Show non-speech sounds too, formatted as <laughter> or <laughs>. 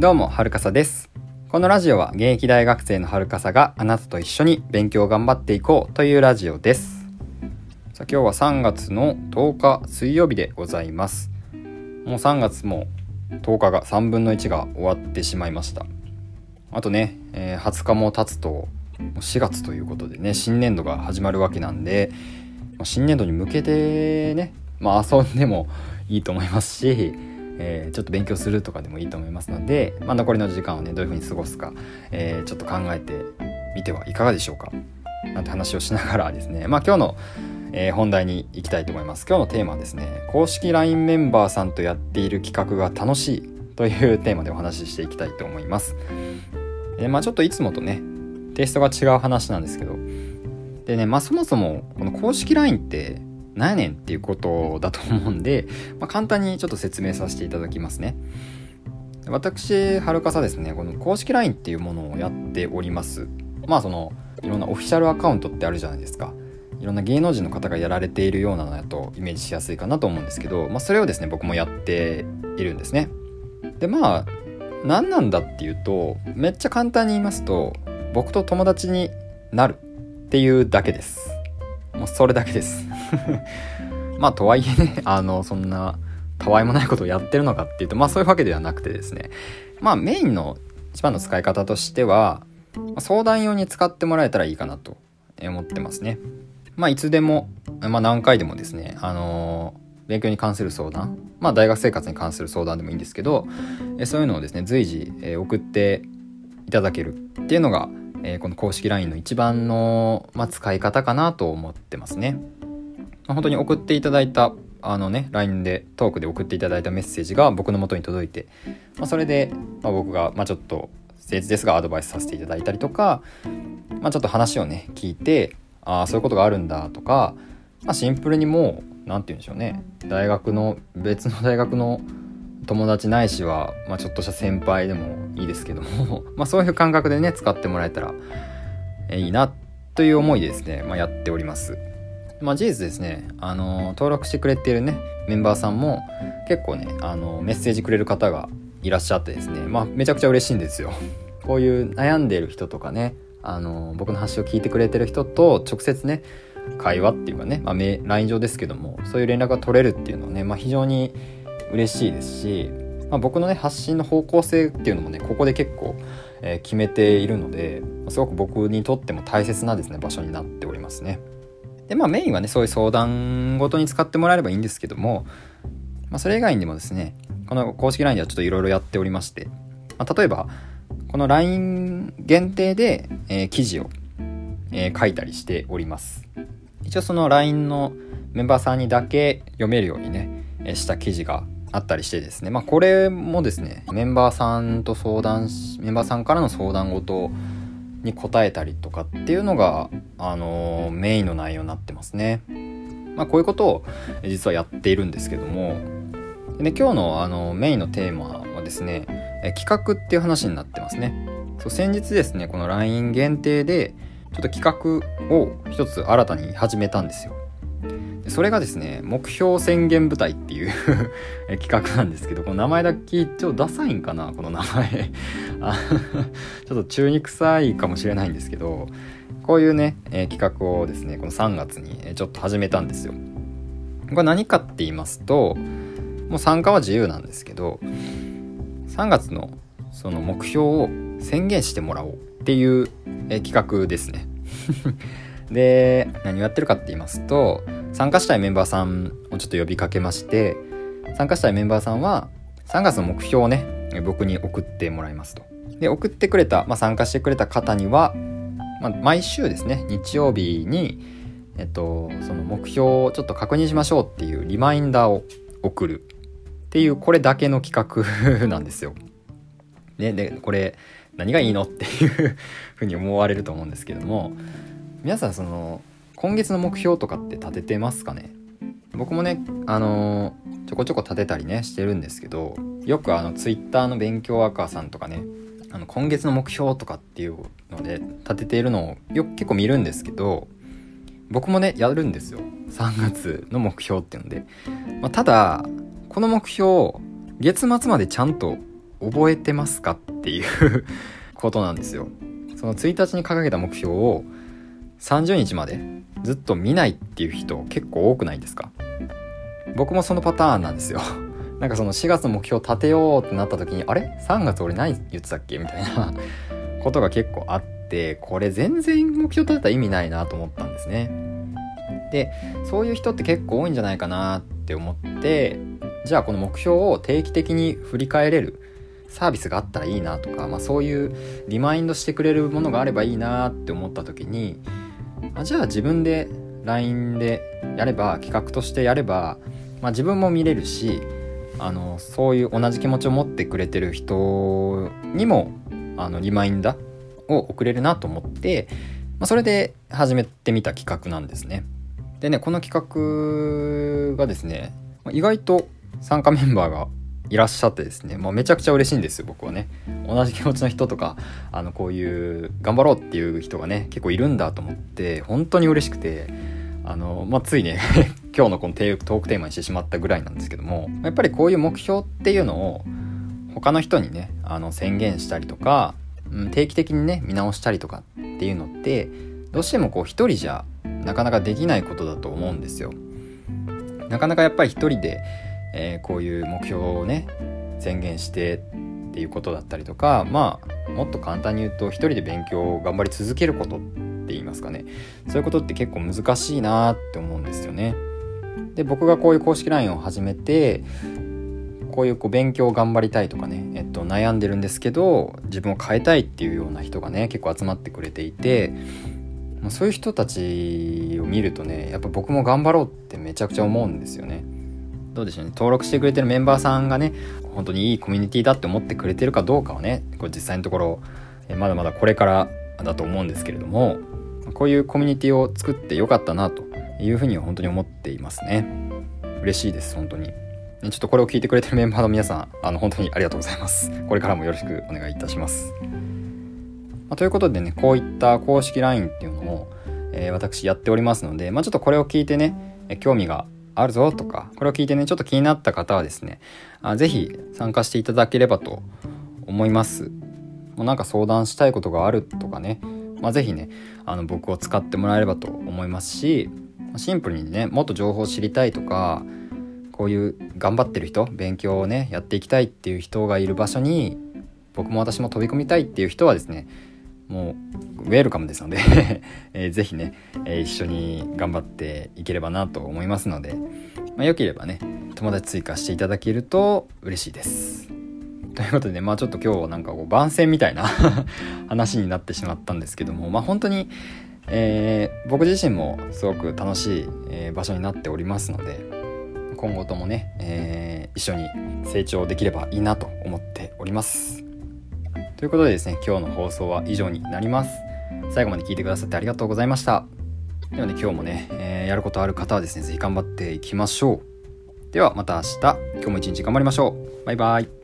どうも、はるかさです。このラジオは現役大学生のはるかさがあなたと一緒に勉強を頑張っていこうというラジオです。さあ今日は3月の10日水曜日でございます。もう3月も10日が3分の1が終わってしまいました。あとね、えー20日も経つともう4月ということでね、新年度が始まるわけなんで、新年度に向けてね、まあ遊んでもいいと思いますし、えーちょっと勉強するとかでもいいと思いますので、まあ、残りの時間をねどういうふうに過ごすか、えーちょっと考えてみてはいかがでしょうか。なんて話をしながらですね。まあ今日の、えー本題に行きたいと思います。今日のテーマはですね公式 LINE メンバーさんとやっている企画が楽しいというテーマでお話ししていきたいと思います。でまあちょっといつもとねテイストが違う話なんですけど。でねまあそもそもこの公式 LINE って何やねんっていうことだと思うんで、まあ、簡単にちょっと説明させていただきますね。私、はるかさですね、この公式 LINE っていうものをやっております。まあその、いろんなオフィシャルアカウントってあるじゃないですか。いろんな芸能人の方がやられているようなのだとイメージしやすいかなと思うんですけど、まあそれをですね、僕もやっているんですね。で、まあ、何なんだっていうと、めっちゃ簡単に言いますと、僕と友達になるっていうだけです。もうそれだけです。<laughs> まあとはいえねあのそんなたわいもないことをやってるのかっていうとまあそういうわけではなくてですねまあメインの一番の使い方としては相談用に使ってもらえたらいいかなと思ってますね。まあいつでも、まあ、何回でもですねあの勉強に関する相談まあ大学生活に関する相談でもいいんですけどそういうのをですね随時送っていただけるっていうのがこの公式 LINE の一番の、ま、使い方かなと思ってますね。本当に送っていただいたあのね LINE でトークで送っていただいたメッセージが僕の元に届いて、まあ、それで、まあ、僕が、まあ、ちょっと誠実ですがアドバイスさせていただいたりとか、まあ、ちょっと話をね聞いてああそういうことがあるんだとか、まあ、シンプルにもう何て言うんでしょうね大学の別の大学の友達ないしは、まあ、ちょっとした先輩でもいいですけども <laughs> まあそういう感覚でね使ってもらえたらいいなという思いでですね、まあ、やっております。まあ、事実ですね、あの登録してくれてるねメンバーさんも結構ね、あのメッセージくれる方がいらっしゃってですね、まあ、めちゃくちゃ嬉しいんですよ。<laughs> こういう悩んでる人とかね、あの僕の話を聞いてくれてる人と直接ね会話っていうかね、まあ、LINE 上ですけどもそういう連絡が取れるっていうのはね、まあ、非常に嬉しいですし、まあ、僕のね発信の方向性っていうのもねここで結構、え決めているのですごく僕にとっても大切なですね場所になっておりますね。でまあメインはねそういう相談ごとに使ってもらえればいいんですけども、まあ、それ以外にもですねこの公式 LINE ではちょっといろいろやっておりまして、まあ、例えばこの LINE 限定で、えー記事を、えー書いたりしております。一応その LINE のメンバーさんにだけ読めるようにね、えーした記事があったりしてですねまあこれもですねメンバーさんと相談しメンバーさんからの相談事に答えたりとかっていうのが、あのーメインの内容になってますね。まあ、こういうことをえ実はやっているんですけどもで、ね、今日のあのメインのテーマはですねえ企画っていう話になってますね。そう先日ですねこの LINE 限定でちょっと企画を一つ新たに始めたんですよ。それがですね目標宣言部隊っていう <laughs> 企画なんですけどこの名前だけちょっとダサいんかなこの名前。ちょっと中に臭いかもしれないんですけどこういうね、えー企画をですねこの3月にちょっと始めたんですよ。これ何かって言いますともう参加は自由なんですけど3月のその目標を宣言してもらおうっていう、えー企画ですね。で何をやってるかって言いますと参加したいメンバーさんをちょっと呼びかけまして参加したいメンバーさんは3月の目標をね僕に送ってもらいますとで送ってくれた、まあ、参加してくれた方には、まあ、毎週ですね日曜日に、えっと、その目標をちょっと確認しましょうっていうリマインダーを送るっていうこれだけの企画 <laughs> なんですよ。ね、でこれ何がいいのっていうふうに思われると思うんですけども皆さんその今月の目標とかって立ててますかね？僕もねあのちょこちょこ立てたりねしてるんですけどよくあのツイッターの勉強ワーカーさんとかねあの今月の目標とかっていうので立てているのをよく結構見るんですけど僕もねやるんですよ。3月の目標っていうので、まあ、ただこの目標月末までちゃんと覚えてますかっていう <laughs> ことなんですよ。その1日に掲げた目標を30日までずっと見ないっていう人結構多くないですか？僕もそのパターンなんですよ。<laughs> なんかその4月の目標立てようってなった時にあれ？3月俺何言ってたっけ？みたいな <laughs> ことが結構あってこれ全然目標立てたら意味ないなと思ったんですね。でそういう人って結構多いんじゃないかなって思ってじゃあこの目標を定期的に振り返れるサービスがあったらいいなとか、まあ、そういうリマインドしてくれるものがあればいいなって思った時にあじゃあ自分で LINE でやれば企画としてやれば、まあ、自分も見れるしあのそういう同じ気持ちを持ってくれてる人にもあのリマインダーを送れるなと思って、まあ、それで始めてみた企画なんですね。でねこの企画がですね意外と参加メンバーがいらっしゃってですね、まあ、めちゃくちゃ嬉しいんですよ僕はね同じ気持ちの人とかあのこういう頑張ろうっていう人がね結構いるんだと思って本当に嬉しくてあの、まあ、ついね <laughs> 今日のこのトークテーマにしてしまったぐらいなんですけどもやっぱりこういう目標っていうのを他の人にねあの宣言したりとか、うん、定期的にね見直したりとかっていうのってどうしてもこう一人じゃなかなかできないことだと思うんですよ。なかなかやっぱり一人でえー、こういう目標をね宣言してっていうことだったりとかまあもっと簡単に言うと一人で勉強を頑張り続けることって言いますかねそういうことって結構難しいなって思うんですよね。で僕がこういう公式 LINE を始めてこういうこう勉強を頑張りたいとかね、えっと、悩んでるんですけど自分を変えたいっていうような人がね結構集まってくれていてそういう人たちを見るとねやっぱ僕も頑張ろうってめちゃくちゃ思うんですよね。どうでしょうね。登録してくれてるメンバーさんがね本当にいいコミュニティだって思ってくれてるかどうかはねこれ実際のところまだまだこれからだと思うんですけれどもこういうコミュニティを作ってよかったなというふうには本当に思っていますね。嬉しいです本当に。ちょっとこれを聞いてくれてるメンバーの皆さんあの本当にありがとうございます。これからもよろしくお願いいたします、まあ、ということでねこういった公式 LINE っていうのを、えー、私やっておりますので、まあ、ちょっとこれを聞いてね興味があるぞとか、これを聞いてね、ちょっと気になった方はですね、あぜひ参加していただければと思います。もうなんか相談したいことがあるとかね、まあ、ね、あの僕を使ってもらえればと思いますし、シンプルにね、もっと情報を知りたいとか、こういう頑張ってる人、勉強をね、やっていきたいっていう人がいる場所に、僕も私も飛び込みたいっていう人はですね、もうウェルカムですので <laughs> えー、ぜひね、えー、一緒に頑張っていければなと思いますので、まあ、よければね友達追加していただけると嬉しいです。ということで、まあちょっと今日はなんかこう番宣みたいな <laughs> 話になってしまったんですけども、まあ本当に、えー、僕自身もすごく楽しい、え、場所になっておりますので、今後ともね、え、一緒に成長できればいいなと思っております。ということでですね、今日の放送は以上になります。最後まで聞いてくださってありがとうございました。ではね、今日もね、えー、やることある方はですね、是非頑張っていきましょう。ではまた明日、今日も一日頑張りましょう。バイバイ。